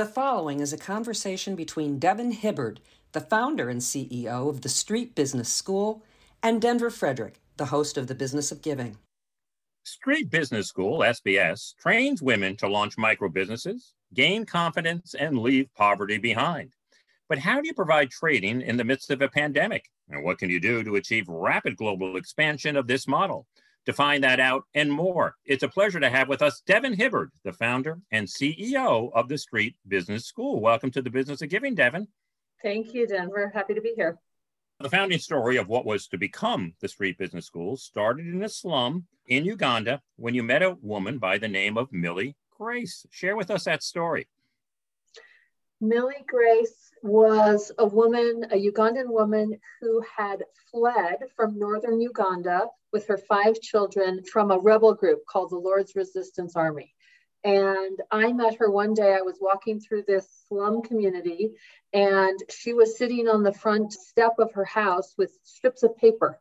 The following is a conversation between Devin Hibbard, the founder and CEO of the Street Business School, and Denver Frederick, the host of the Business of Giving. Street Business School, SBS, trains women to launch micro businesses, gain confidence, and leave poverty behind. But how do you provide trading in the midst of a pandemic? And what can you do to achieve rapid global expansion of this model? To find that out and more, it's a pleasure to have with us Devin Hibbard, the founder and CEO of the Street Business School. Welcome to the Business of Giving, Devin. Thank you, Denver. Happy to be here. The founding story of what was to become the Street Business School started in a slum in Uganda when you met a woman by the name of Millie Grace. Share with us that story. Millie Grace was a woman, a Ugandan woman who had fled from northern Uganda with her five children from a rebel group called the Lord's Resistance Army. And I met her one day. I was walking through this slum community, and she was sitting on the front step of her house with strips of paper.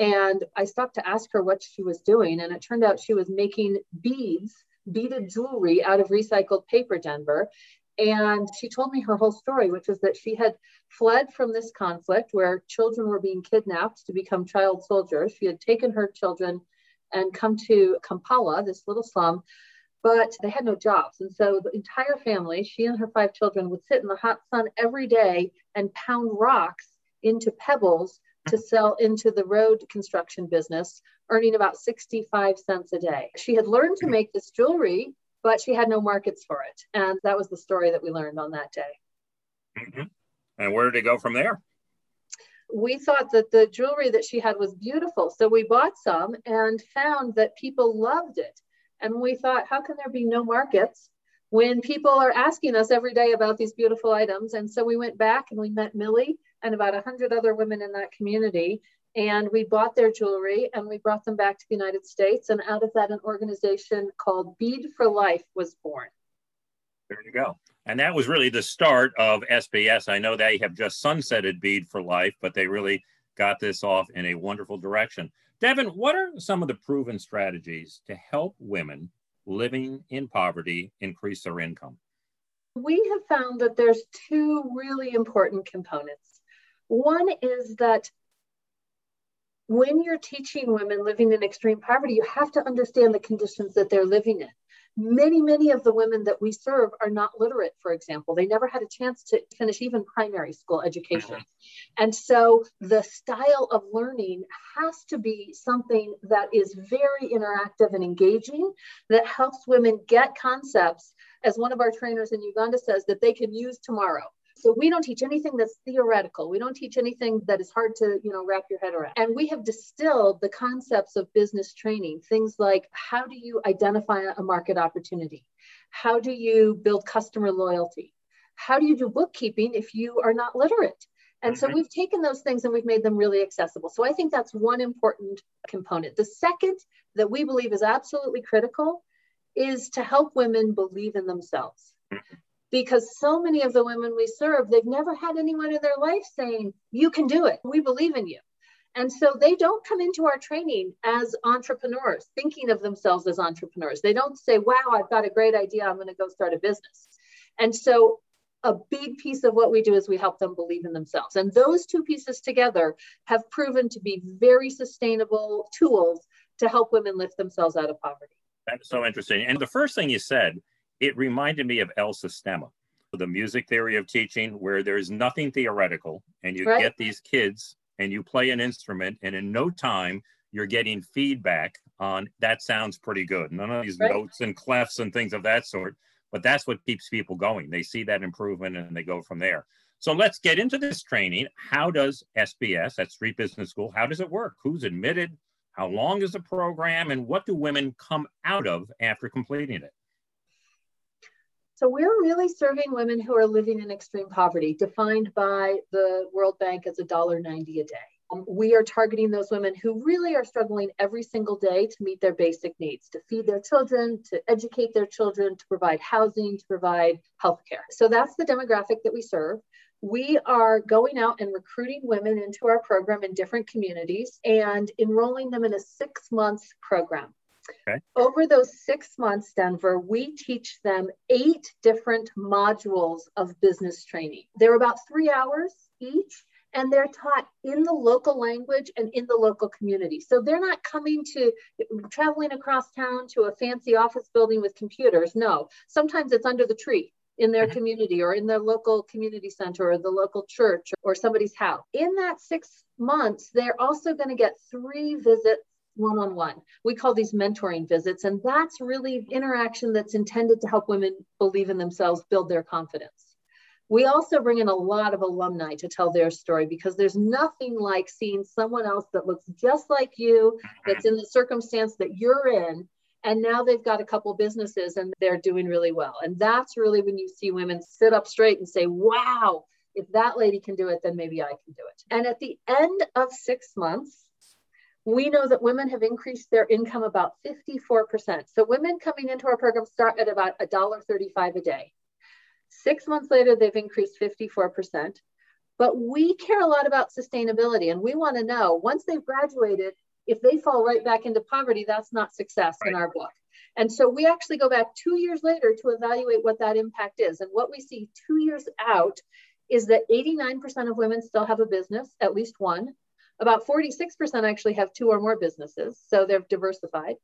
And I stopped to ask her what she was doing, and it turned out she was making beads, beaded jewelry out of recycled paper, Denver. And she told me her whole story, which was that she had fled from this conflict where children were being kidnapped to become child soldiers. She had taken her children and come to Kampala, this little slum, but they had no jobs. And so the entire family, she and her five children, would sit in the hot sun every day and pound rocks into pebbles to sell into the road construction business, earning about 65 cents a day. She had learned to make this jewelry but she had no markets for it. And that was the story that we learned on that day. Mm-hmm. And where did it go from there? We thought that the jewelry that she had was beautiful. So we bought some and found that people loved it. And we thought, how can there be no markets when people are asking us every day about these beautiful items? And so we went back and we met Millie and about 100 other women in that community and we bought their jewelry and we brought them back to the United States. And out of that, an organization called Bead for Life was born. There you go. And that was really the start of SBS. I know they have just sunsetted Bead for Life, but they really got this off in a wonderful direction. Devin, what are some of the proven strategies to help women living in poverty increase their income? We have found that there's two really important components. One is that when you're teaching women living in extreme poverty, you have to understand the conditions that they're living in. Many, many of the women that we serve are not literate, for example. They never had a chance to finish even primary school education. Mm-hmm. And so the style of learning has to be something that is very interactive and engaging, that helps women get concepts, as one of our trainers in Uganda says, that they can use tomorrow. So we don't teach anything that's theoretical. We don't teach anything that is hard to, you know, wrap your head around. And we have distilled the concepts of business training, things like how do you identify a market opportunity? How do you build customer loyalty? How do you do bookkeeping if you are not literate? And so mm-hmm. we've taken those things and we've made them really accessible. So I think that's one important component. The second that we believe is absolutely critical is to help women believe in themselves. Because so many of the women we serve, they've never had anyone in their life saying, You can do it. We believe in you. And so they don't come into our training as entrepreneurs, thinking of themselves as entrepreneurs. They don't say, Wow, I've got a great idea. I'm going to go start a business. And so a big piece of what we do is we help them believe in themselves. And those two pieces together have proven to be very sustainable tools to help women lift themselves out of poverty. That's so interesting. And the first thing you said it reminded me of El Sistema, the music theory of teaching, where there's nothing theoretical and you right. get these kids and you play an instrument, and in no time, you're getting feedback on that sounds pretty good. None of these right. notes and clefs and things of that sort, but that's what keeps people going. They see that improvement and they go from there. So let's get into this training. How does SBS, at Street Business School, how does it work? Who's admitted? How long is the program? And what do women come out of after completing it? So we're really serving women who are living in extreme poverty, defined by the World Bank as $1.90 a day. Um, we are targeting those women who really are struggling every single day to meet their basic needs, to feed their children, to educate their children, to provide housing, to provide healthcare. So that's the demographic that we serve. We are going out and recruiting women into our program in different communities and enrolling them in a six month program. Okay. Over those six months, Denver, we teach them eight different modules of business training. They're about three hours each, and they're taught in the local language and in the local community. So they're not coming to traveling across town to a fancy office building with computers. No, sometimes it's under the tree in their mm-hmm. community or in their local community center or the local church or somebody's house. In that six months, they're also going to get three visits one on one. We call these mentoring visits, and that's really interaction that's intended to help women believe in themselves, build their confidence. We also bring in a lot of alumni to tell their story because there's nothing like seeing someone else that looks just like you, that's in the circumstance that you're in, and now they've got a couple businesses and they're doing really well. And that's really when you see women sit up straight and say, wow, if that lady can do it, then maybe I can do it. And at the end of six months, we know that women have increased their income about 54%. So women coming into our program start at about $1.35 a day. Six months later, they've increased 54%. But we care a lot about sustainability and we want to know once they've graduated, if they fall right back into poverty, that's not success right. in our book. And so we actually go back two years later to evaluate what that impact is. And what we see two years out is that 89% of women still have a business, at least one. About 46% actually have two or more businesses, so they're diversified.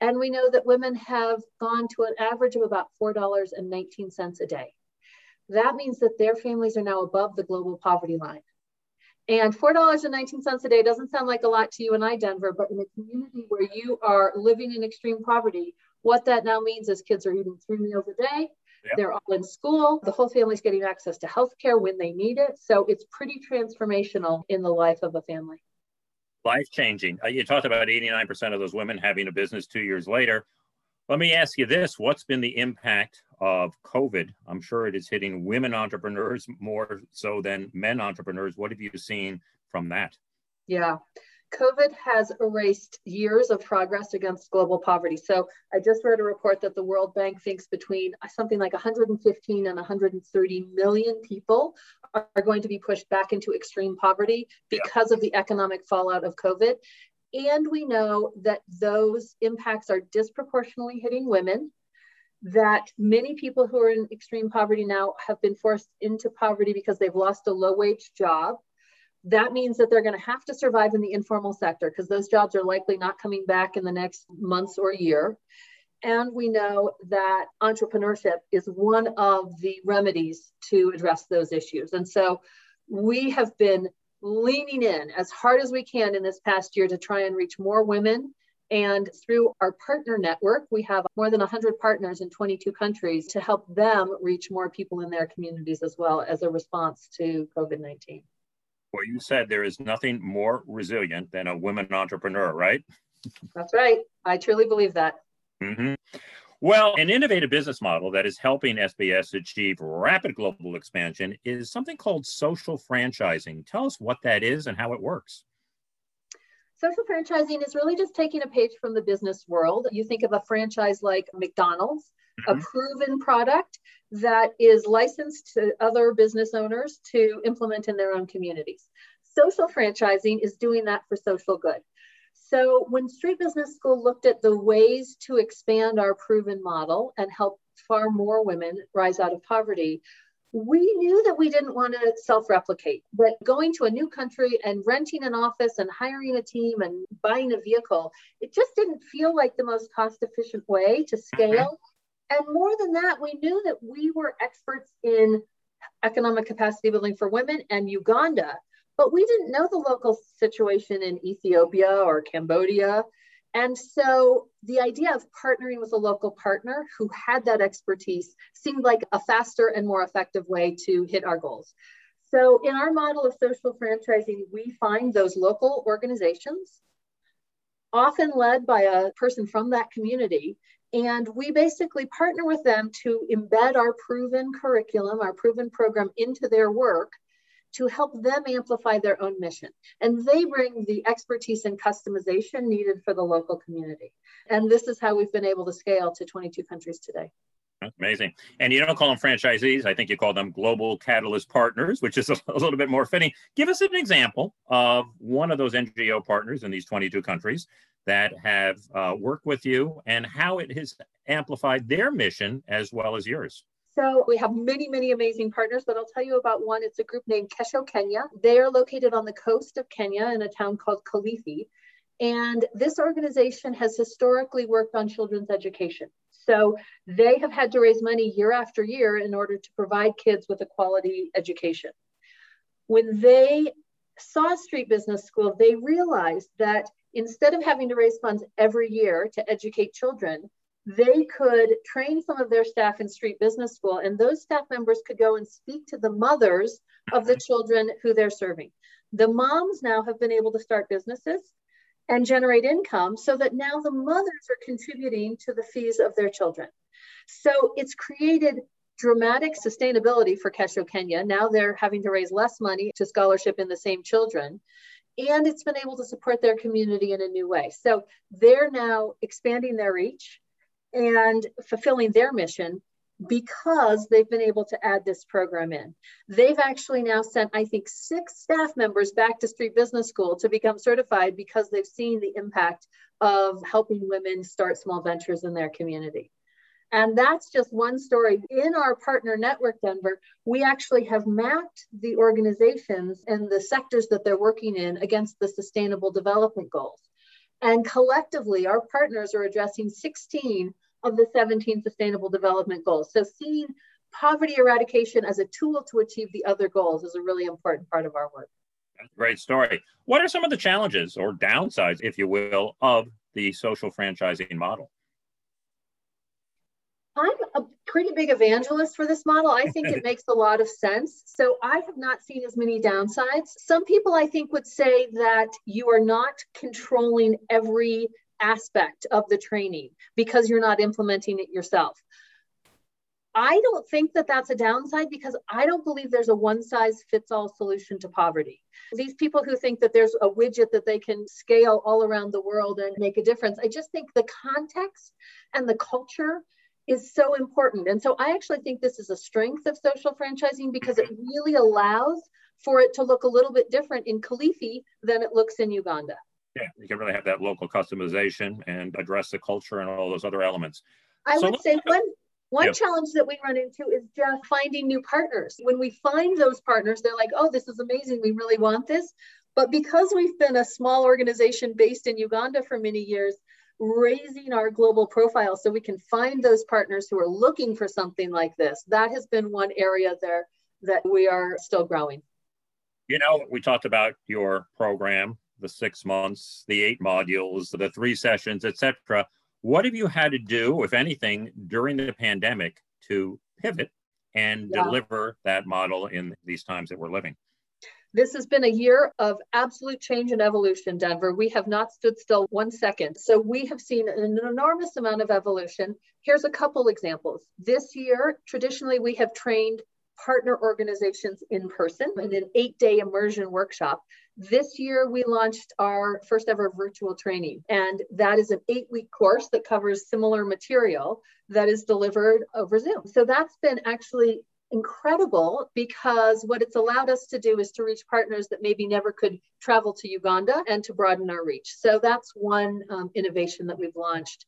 And we know that women have gone to an average of about $4.19 a day. That means that their families are now above the global poverty line. And $4.19 a day doesn't sound like a lot to you and I, Denver, but in a community where you are living in extreme poverty, what that now means is kids are eating three meals a day. Yep. They're all in school. The whole family's getting access to healthcare when they need it. So it's pretty transformational in the life of a family. Life changing. Uh, you talked about 89% of those women having a business two years later. Let me ask you this What's been the impact of COVID? I'm sure it is hitting women entrepreneurs more so than men entrepreneurs. What have you seen from that? Yeah. COVID has erased years of progress against global poverty. So I just read a report that the World Bank thinks between something like 115 and 130 million people are going to be pushed back into extreme poverty because yeah. of the economic fallout of COVID. And we know that those impacts are disproportionately hitting women, that many people who are in extreme poverty now have been forced into poverty because they've lost a low wage job that means that they're going to have to survive in the informal sector because those jobs are likely not coming back in the next months or year. And we know that entrepreneurship is one of the remedies to address those issues. And so we have been leaning in as hard as we can in this past year to try and reach more women. And through our partner network, we have more than 100 partners in 22 countries to help them reach more people in their communities as well as a response to COVID 19. Well, you said there is nothing more resilient than a women entrepreneur, right? That's right. I truly believe that. Mm-hmm. Well, an innovative business model that is helping SBS achieve rapid global expansion is something called social franchising. Tell us what that is and how it works. Social franchising is really just taking a page from the business world. You think of a franchise like McDonald's, mm-hmm. a proven product that is licensed to other business owners to implement in their own communities. Social franchising is doing that for social good. So when Street Business School looked at the ways to expand our proven model and help far more women rise out of poverty, we knew that we didn't want to self replicate, but going to a new country and renting an office and hiring a team and buying a vehicle, it just didn't feel like the most cost efficient way to mm-hmm. scale and more than that, we knew that we were experts in economic capacity building for women and Uganda, but we didn't know the local situation in Ethiopia or Cambodia. And so the idea of partnering with a local partner who had that expertise seemed like a faster and more effective way to hit our goals. So in our model of social franchising, we find those local organizations, often led by a person from that community, and we basically partner with them to embed our proven curriculum, our proven program into their work to help them amplify their own mission. And they bring the expertise and customization needed for the local community. And this is how we've been able to scale to 22 countries today. That's amazing. And you don't call them franchisees. I think you call them global catalyst partners, which is a, little bit more fitting. Give us an example of one of those NGO partners in these 22 countries that have uh, worked with you and how it has amplified their mission as well as yours. So we have many, many amazing partners, but I'll tell you about one. It's a group named Kesho Kenya. They are located on the coast of Kenya in a town called Kilifi. And this organization has historically worked on children's education. So they have had to raise money year after year in order to provide kids with a quality education. When they saw Street Business School, they realized that instead of having to raise funds every year to educate children, they could train some of their staff in street business school and those staff members could go and speak to the mothers of the children who they're serving. The moms now have been able to start businesses and generate income so that now the mothers are contributing to the fees of their children. So it's created dramatic sustainability for Kesho Kenya. Now they're having to raise less money to scholarship in the same children and it's been able to support their community in a new way. So they're now expanding their reach and fulfilling their mission because they've been able to add this program in. They've actually now sent, I think, six staff members back to Street Business School to become certified because they've seen the impact of helping women start small ventures in their community. And that's just one story. In our partner network, Denver, we actually have mapped the organizations and the sectors that they're working in against the sustainable development goals. And collectively, our partners are addressing 16 of the 17 Sustainable Development Goals. So seeing poverty eradication as a tool to achieve the other goals is a really important part of our work. Great story. What are some of the challenges or downsides, if you will, of the social franchising model? I'm a pretty big evangelist for this model. I think it makes a lot of sense. So I have not seen as many downsides. Some people I think would say that you are not controlling every aspect of the training because you're not implementing it yourself. I don't think that that's a downside because I don't believe there's a one size fits all solution to poverty. These people who think that there's a widget that they can scale all around the world and make a difference, I just think the context and the culture is so important. And so I actually think this is a strength of social franchising because it really allows for it to look a little bit different in Kilifi than it looks in Uganda. Yeah, you can really have that local customization and address the culture and all those other elements. I so would say one one yeah. challenge that we run into is just finding new partners. When we find those partners, they're like, "Oh, this is amazing. We really want this." But because we've been a small organization based in Uganda for many years, raising our global profile so we can find those partners who are looking for something like this. That has been one area there that we are still growing. You know, we talked about your program, the six months, the eight modules, the three sessions, etc. What have you had to do, if anything, during the pandemic to pivot and yeah. deliver that model in these times that we're living? This has been a year of absolute change and evolution, Denver. We have not stood still one second. So we have seen an enormous amount of evolution. Here's a couple examples. This year, traditionally, we have trained partner organizations in person in an eight day immersion workshop. This year, we launched our first ever virtual training, and that is an eight week course that covers similar material that is delivered over Zoom. So that's been actually incredible because what it's allowed us to do is to reach partners that maybe never could travel to Uganda and to broaden our reach. So that's one um, innovation that we've launched.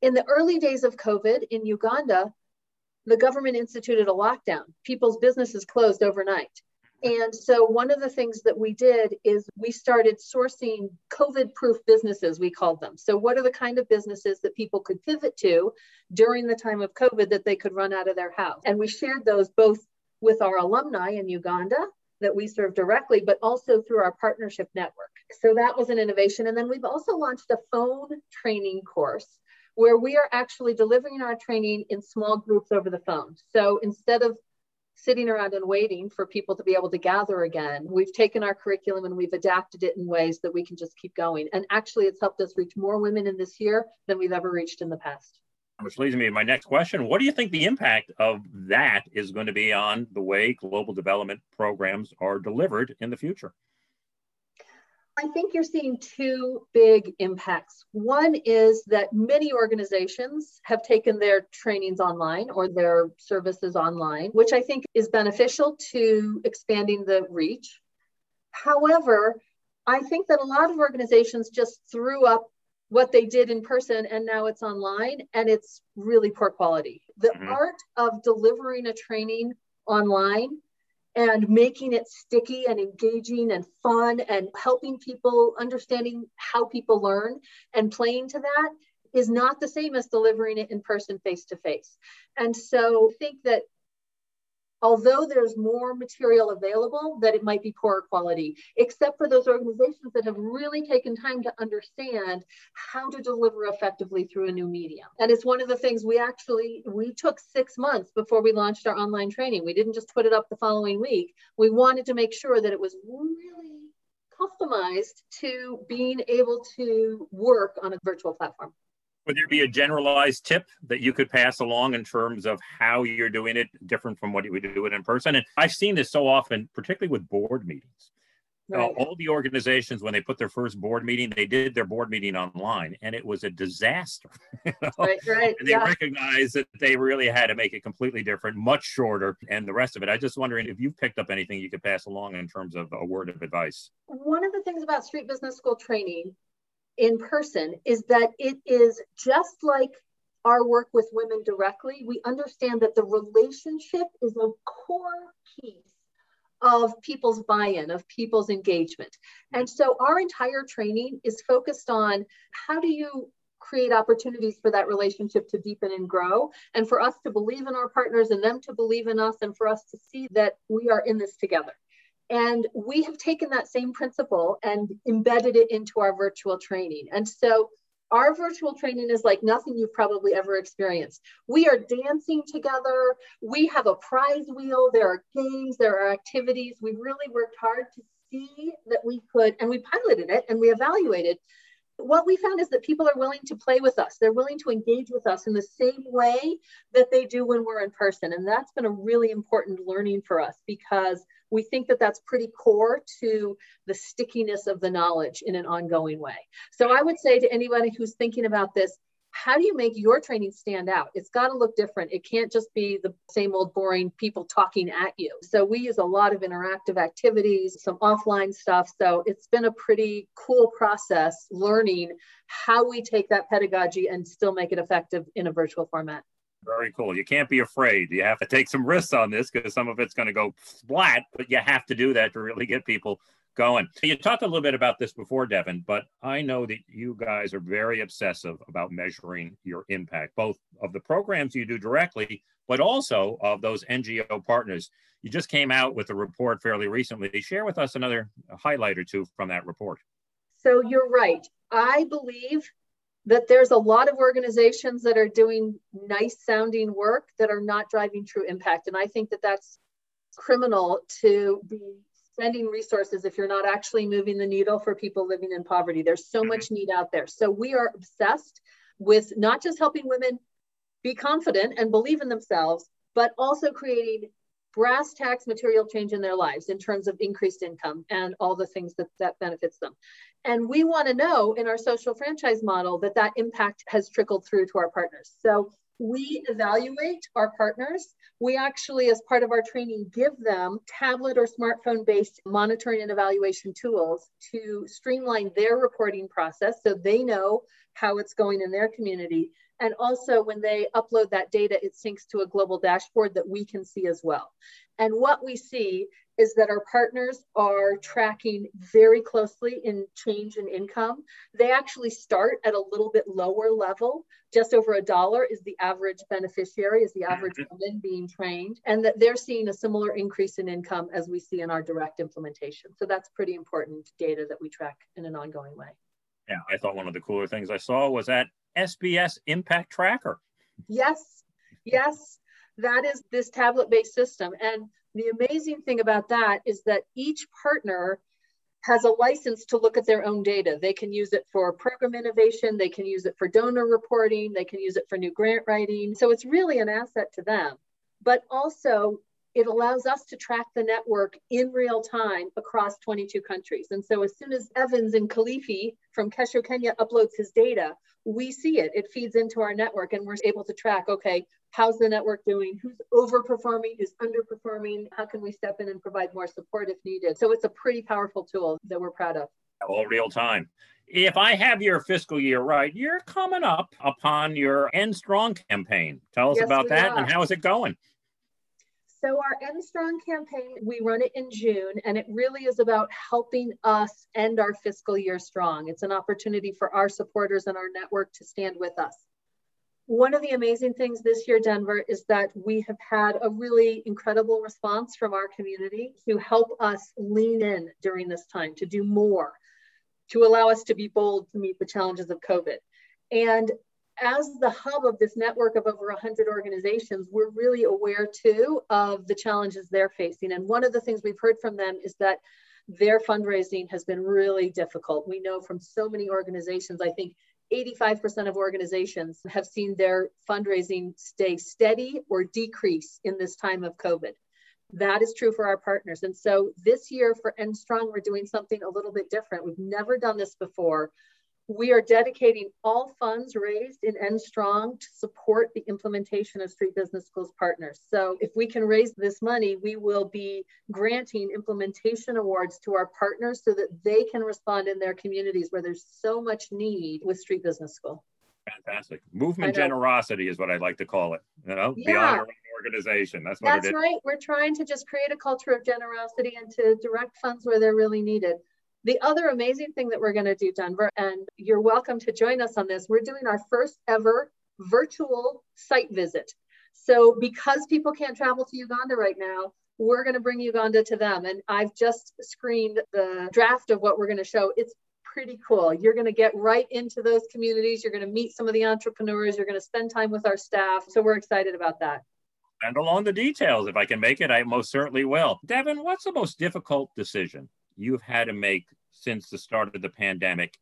In the early days of COVID in Uganda, the government instituted a lockdown. People's businesses closed overnight. And so, one of the things that we did is we started sourcing COVID proof businesses, we called them. So, what are the kind of businesses that people could pivot to during the time of COVID that they could run out of their house? And we shared those both with our alumni in Uganda that we serve directly, but also through our partnership network. So, that was an innovation. And then we've also launched a phone training course where we are actually delivering our training in small groups over the phone. So, instead of sitting around and waiting for people to be able to gather again. We've taken our curriculum and we've adapted it in ways that we can just keep going. And actually, it's helped us reach more women in this year than we've ever reached in the past. Which leads me to my next question. What do you think the impact of that is going to be on the way global development programs are delivered in the future? I think you're seeing two big impacts. One is that many organizations have taken their trainings online or their services online, which I think is beneficial to expanding the reach. However, I think that a lot of organizations just threw up what they did in person and now it's online and it's really poor quality. The mm-hmm. art of delivering a training online and making it sticky and engaging and fun and helping people understanding how people learn and playing to that is not the same as delivering it in person face to face. And so I think that although there's more material available, that it might be poorer quality, except for those organizations that have really taken time to understand how to deliver effectively through a new medium. And it's one of the things we actually, we took six months before we launched our online training. We didn't just put it up the following week. We wanted to make sure that it was really customized to being able to work on a virtual platform. Would there be a generalized tip that you could pass along in terms of how you're doing it different from what you would do it in person? And I've seen this so often, particularly with board meetings. Right. Uh, all the organizations, when they put their first board meeting, they did their board meeting online, and it was a disaster. You know? Right, right. And they yeah. recognized that they really had to make it completely different, much shorter, and the rest of it. I just wondering if you've picked up anything you could pass along in terms of a word of advice. One of the things about Street Business School training in person is that it is just like our work with women directly. We understand that the relationship is a core piece of people's buy in, of people's engagement. And so our entire training is focused on how do you create opportunities for that relationship to deepen and grow, and for us to believe in our partners and them to believe in us, and for us to see that we are in this together. And we have taken that same principle and embedded it into our virtual training. And so our virtual training is like nothing you've probably ever experienced. We are dancing together. We have a prize wheel. There are games, there are activities. We really worked hard to see that we could, and we piloted it and we evaluated what we found is that people are willing to play with us. They're willing to engage with us in the same way that they do when we're in person. And that's been a really important learning for us because we think that that's pretty core to the stickiness of the knowledge in an ongoing way. So I would say to anybody who's thinking about this, how do you make your training stand out? It's got to look different. It can't just be the same old boring people talking at you. So we use a lot of interactive activities, some offline stuff. So it's been a pretty cool process learning how we take that pedagogy and still make it effective in a virtual format. Very cool. You can't be afraid. You have to take some risks on this because some of it's going to go flat, but you have to do that to really get people going. You talked a little bit about this before, Devin, but I know that you guys are very obsessive about measuring your impact, both of the programs you do directly, but also of those NGO partners. You just came out with a report fairly recently. Share with us another highlight or two from that report. So you're right. I believe that there's a lot of organizations that are doing nice sounding work that are not driving true impact. And I think that that's criminal to be spending resources if you're not actually moving the needle for people living in poverty. There's so mm-hmm. much need out there. So we are obsessed with not just helping women be confident and believe in themselves, but also creating brass tacks material change in their lives in terms of increased income and all the things that that benefits them. And we want to know in our social franchise model that that impact has trickled through to our partners. So we evaluate our partners. We actually, as part of our training, give them tablet or smartphone based monitoring and evaluation tools to streamline their reporting process so they know how it's going in their community. And also, when they upload that data, it syncs to a global dashboard that we can see as well. And what we see is that our partners are tracking very closely in change in income. They actually start at a little bit lower level. Just over a dollar is the average beneficiary, is the average mm-hmm. woman being trained, and that they're seeing a similar increase in income as we see in our direct implementation. So that's pretty important data that we track in an ongoing way. Yeah, I thought one of the cooler things I saw was that SBS Impact Tracker. Yes, yes, that is this tablet based system. And the amazing thing about that is that each partner has a license to look at their own data. They can use it for program innovation, they can use it for donor reporting, they can use it for new grant writing. So it's really an asset to them. But also, it allows us to track the network in real time across 22 countries. And so as soon as Evans and Kilifi from Kesho, Kenya uploads his data, we see it. It feeds into our network and we're able to track, okay, how's the network doing? Who's overperforming? Who's underperforming? How can we step in and provide more support if needed? So it's a pretty powerful tool that we're proud of. All real time. If I have your fiscal year right, you're coming up upon your End Strong campaign. Tell us yes, about that are. and how is it going? So our End Strong campaign, we run it in June, and it really is about helping us end our fiscal year strong. It's an opportunity for our supporters and our network to stand with us. One of the amazing things this year, Denver, is that we have had a really incredible response from our community to help us lean in during this time, to do more, to allow us to be bold to meet the challenges of COVID. And as the hub of this network of over 100 organizations, we're really aware too of the challenges they're facing. And one of the things we've heard from them is that their fundraising has been really difficult. We know from so many organizations, I think 85% of organizations have seen their fundraising stay steady or decrease in this time of COVID. That is true for our partners. And so this year for End Strong, we're doing something a little bit different. We've never done this before we are dedicating all funds raised in End Strong to support the implementation of Street Business Schools partners. So if we can raise this money, we will be granting implementation awards to our partners so that they can respond in their communities where there's so much need with Street Business School. Fantastic. Movement generosity is what I'd like to call it. You know, yeah. beyond our organization. That's what That's right. We're trying to just create a culture of generosity and to direct funds where they're really needed. The other amazing thing that we're going to do, Denver, and you're welcome to join us on this, we're doing our first ever virtual site visit. So, because people can't travel to Uganda right now, we're going to bring Uganda to them. And I've just screened the draft of what we're going to show. It's pretty cool. You're going to get right into those communities. You're going to meet some of the entrepreneurs. You're going to spend time with our staff. So, we're excited about that. And along the details. If I can make it, I most certainly will. Devin, what's the most difficult decision you've had to make since the start of the pandemic?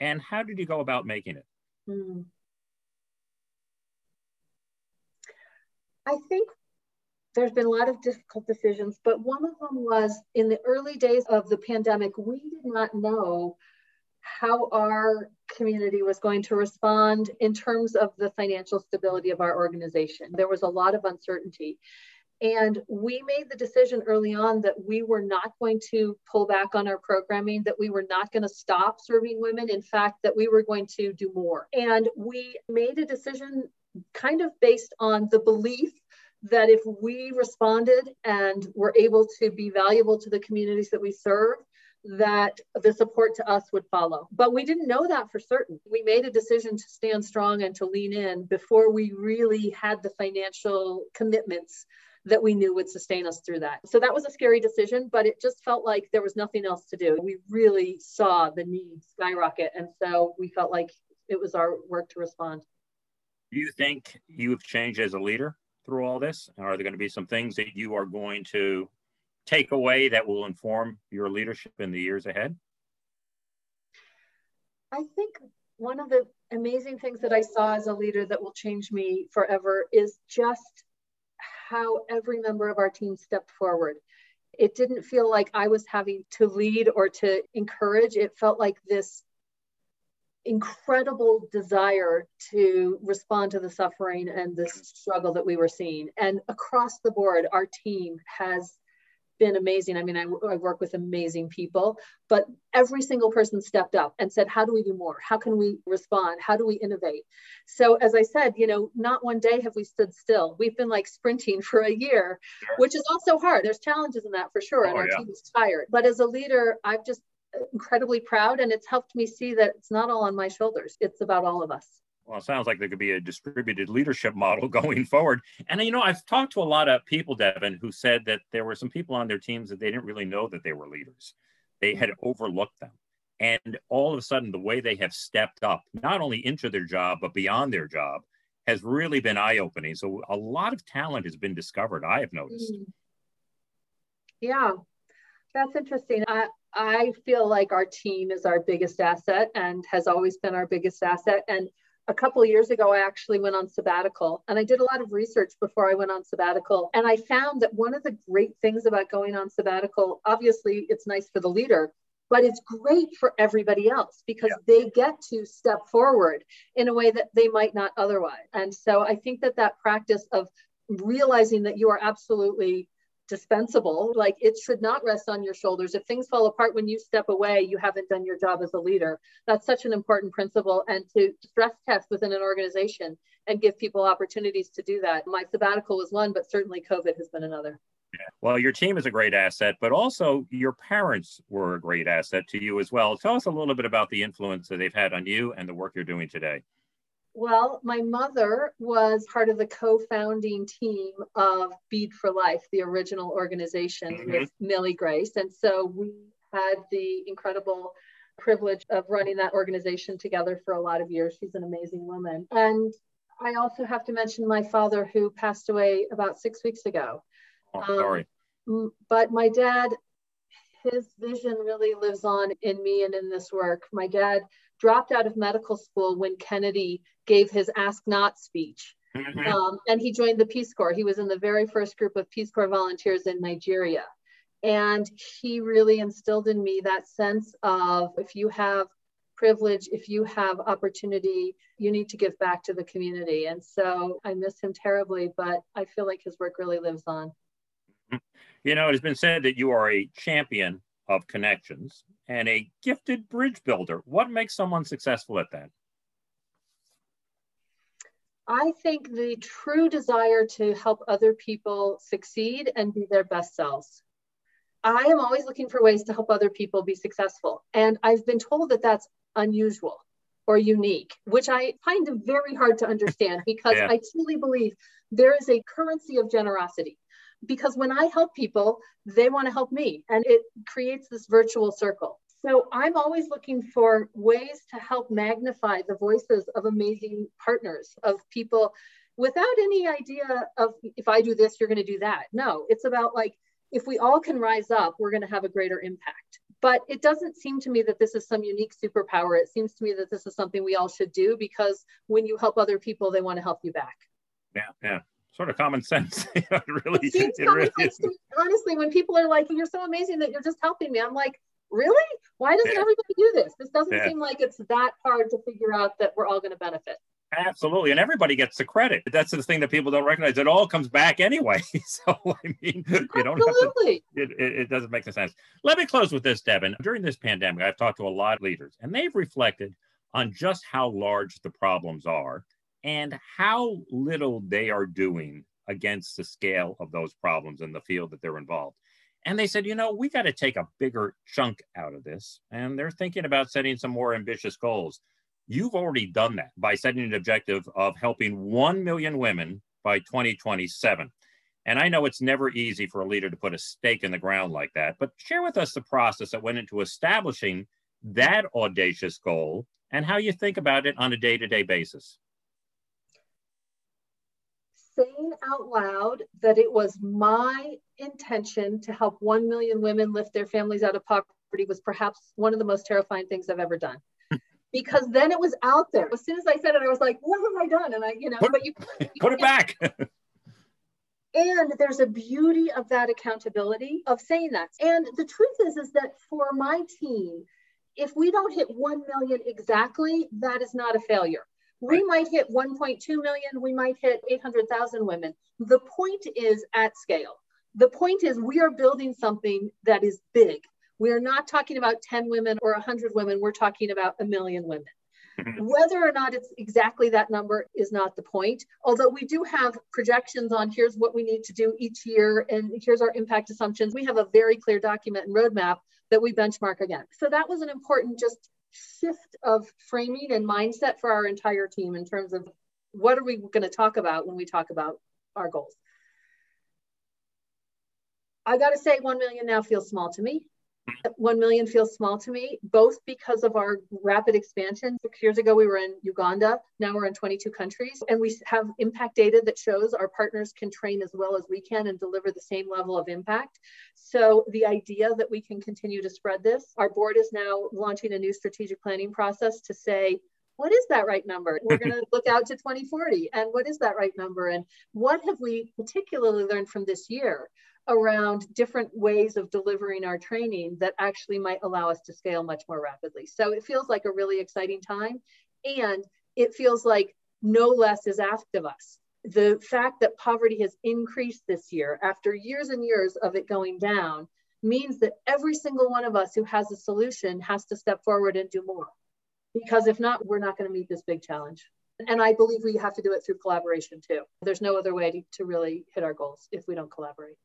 And how did you go about making it? Hmm. I think there's been a lot of difficult decisions, but one of them was in the early days of the pandemic, we did not know how our community was going to respond in terms of the financial stability of our organization. There was a lot of uncertainty. And we made the decision early on that we were not going to pull back on our programming, that we were not going to stop serving women. In fact, that we were going to do more. And we made a decision kind of based on the belief that if we responded and were able to be valuable to the communities that we serve, that the support to us would follow. But we didn't know that for certain. We made a decision to stand strong and to lean in before we really had the financial commitments that we knew would sustain us through that. So that was a scary decision, but it just felt like there was nothing else to do. We really saw the need skyrocket. And so we felt like it was our work to respond. Do you think you've changed as a leader through all this? Are there going to be some things that you are going to take away that will inform your leadership in the years ahead? I think one of the amazing things that I saw as a leader that will change me forever is just how every member of our team stepped forward. It didn't feel like I was having to lead or to encourage. It felt like this incredible desire to respond to the suffering and the struggle that we were seeing. And across the board, our team has been amazing. I mean, I, I, work with amazing people, but every single person stepped up and said, How do we do more? How can we respond? How do we innovate? So, as I said, you know, not one day have we stood still. We've been like sprinting for a year, sure. which is also hard. There's challenges in that for sure. Oh, and our yeah. team is tired. But as a leader, I've just incredibly proud and it's helped me see that it's not all on my shoulders, it's about all of us. Well, it sounds like there could be a distributed leadership model going forward. And, you know, I've talked to a lot of people, Devin, who said that there were some people on their teams that they didn't really know that they were leaders. They had overlooked them. And all of a sudden, the way they have stepped up, not only into their job, but beyond their job, has really been eye opening. So a lot of talent has been discovered, I have noticed. Mm. Yeah, that's interesting. I, I feel like our team is our biggest asset and has always been our biggest asset. And a couple of years ago, I actually went on sabbatical and I did a lot of research before I went on sabbatical. And I found that one of the great things about going on sabbatical, obviously, it's nice for the leader, but it's great for everybody else because yeah. they get to step forward in a way that they might not otherwise. And so I think that that practice of realizing that you are absolutely dispensable. Like it should not rest on your shoulders. If things fall apart when you step away, you haven't done your job as a leader. That's such an important principle. And to stress test within an organization and give people opportunities to do that. My sabbatical was one, but certainly COVID has been another. Well, your team is a great asset, but also your parents were a great asset to you as well. Tell us a little bit about the influence that they've had on you and the work you're doing today. Well, my mother was part of the co-founding team of Bead for Life, the original organization mm-hmm. with Millie Grace. And so we had the incredible privilege of running that organization together for a lot of years. She's an amazing woman. And I also have to mention my father who passed away about six weeks ago. Oh, sorry. Um, but my dad, his vision really lives on in me and in this work. My dad dropped out of medical school when Kennedy gave his Ask Not speech. Mm-hmm. Um, and he joined the Peace Corps. He was in the very first group of Peace Corps volunteers in Nigeria. And he really instilled in me that sense of if you have privilege, if you have opportunity, you need to give back to the community. And so I miss him terribly, but I feel like his work really lives on. You know, it has been said that you are a champion of connections and a gifted bridge builder. What makes someone successful at that? I think the true desire to help other people succeed and be their best selves. I am always looking for ways to help other people be successful. And I've been told that that's unusual or unique, which I find very hard to understand because yeah. I truly believe there is a currency of generosity. Because when I help people, they want to help me, and it creates this virtual circle. So I'm always looking for ways to help magnify the voices of amazing partners, of people without any idea of if I do this, you're going to do that. No, it's about like, if we all can rise up, we're going to have a greater impact. But it doesn't seem to me that this is some unique superpower. It seems to me that this is something we all should do because when you help other people, they want to help you back. Yeah, yeah sort of common sense. it really, it, it really is. Honestly, when people are like, "You're so amazing that you're just helping me," I'm like, really? Why doesn't yeah. everybody do this? This doesn't yeah. seem like it's that hard to figure out that we're all going to benefit. Absolutely. And everybody gets the credit. That's the thing that people don't recognize. It all comes back anyway. so, I mean, you don't Absolutely. have to, it, it, it doesn't make sense. Let me close with this, Devin. During this pandemic, I've talked to a lot of leaders, and they've reflected on just how large the problems are and how little they are doing against the scale of those problems in the field that they're involved. And they said, you know, we got to take a bigger chunk out of this. And they're thinking about setting some more ambitious goals. You've already done that by setting an objective of helping 1 million women by 2027. And I know it's never easy for a leader to put a stake in the ground like that, but share with us the process that went into establishing that audacious goal and how you think about it on a day to day basis saying out loud that it was my intention to help 1 million women lift their families out of poverty was perhaps one of the most terrifying things I've ever done. because then it was out there. As soon as I said it, I was like, what have I done? And I, you know, put, but you, you put it back. and there's a beauty of that accountability of saying that. And the truth is, is that for my team, if we don't hit 1 million exactly, that is not a failure. We might hit 1.2 million, we might hit 800,000 women. The point is at scale. The point is we are building something that is big. We are not talking about 10 women or 100 women, we're talking about a million women. Mm-hmm. Whether or not it's exactly that number is not the point. Although we do have projections on here's what we need to do each year and here's our impact assumptions. We have a very clear document and roadmap that we benchmark against. So that was an important just shift of framing and mindset for our entire team in terms of what are we going to talk about when we talk about our goals. I got to say, 1 million now feels small to me. 1 million feels small to me, both because of our rapid expansion. Six years ago, we were in Uganda. Now we're in 22 countries. And we have impact data that shows our partners can train as well as we can and deliver the same level of impact. So the idea that we can continue to spread this, our board is now launching a new strategic planning process to say, what is that right number? We're going to look out to 2040. And what is that right number? And what have we particularly learned from this year around different ways of delivering our training that actually might allow us to scale much more rapidly? So it feels like a really exciting time. And it feels like no less is asked of us. The fact that poverty has increased this year after years and years of it going down means that every single one of us who has a solution has to step forward and do more. Because if not, we're not going to meet this big challenge. And I believe we have to do it through collaboration too. There's no other way to, to really hit our goals if we don't collaborate.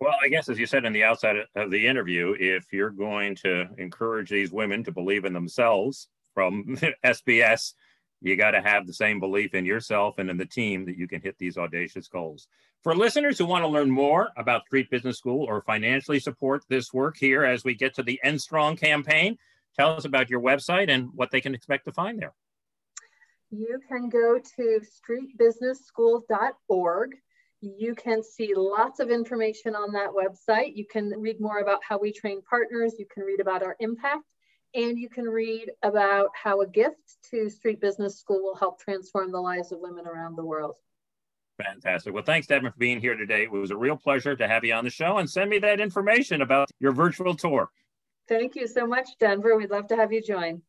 Well, I guess as you said in the outside of the interview, if you're going to encourage these women to believe in themselves from SBS, you got to have the same belief in yourself and in the team that you can hit these audacious goals. For listeners who want to learn more about Street Business School or financially support this work here as we get to the End Strong campaign, tell us about your website and what they can expect to find there. You can go to streetbusinessschool.org. You can see lots of information on that website. You can read more about how we train partners. You can read about our impact and you can read about how a gift to Street Business School will help transform the lives of women around the world. Fantastic. Well, thanks, Devin, for being here today. It was a real pleasure to have you on the show and send me that information about your virtual tour. Thank you so much, Denver. We'd love to have you join.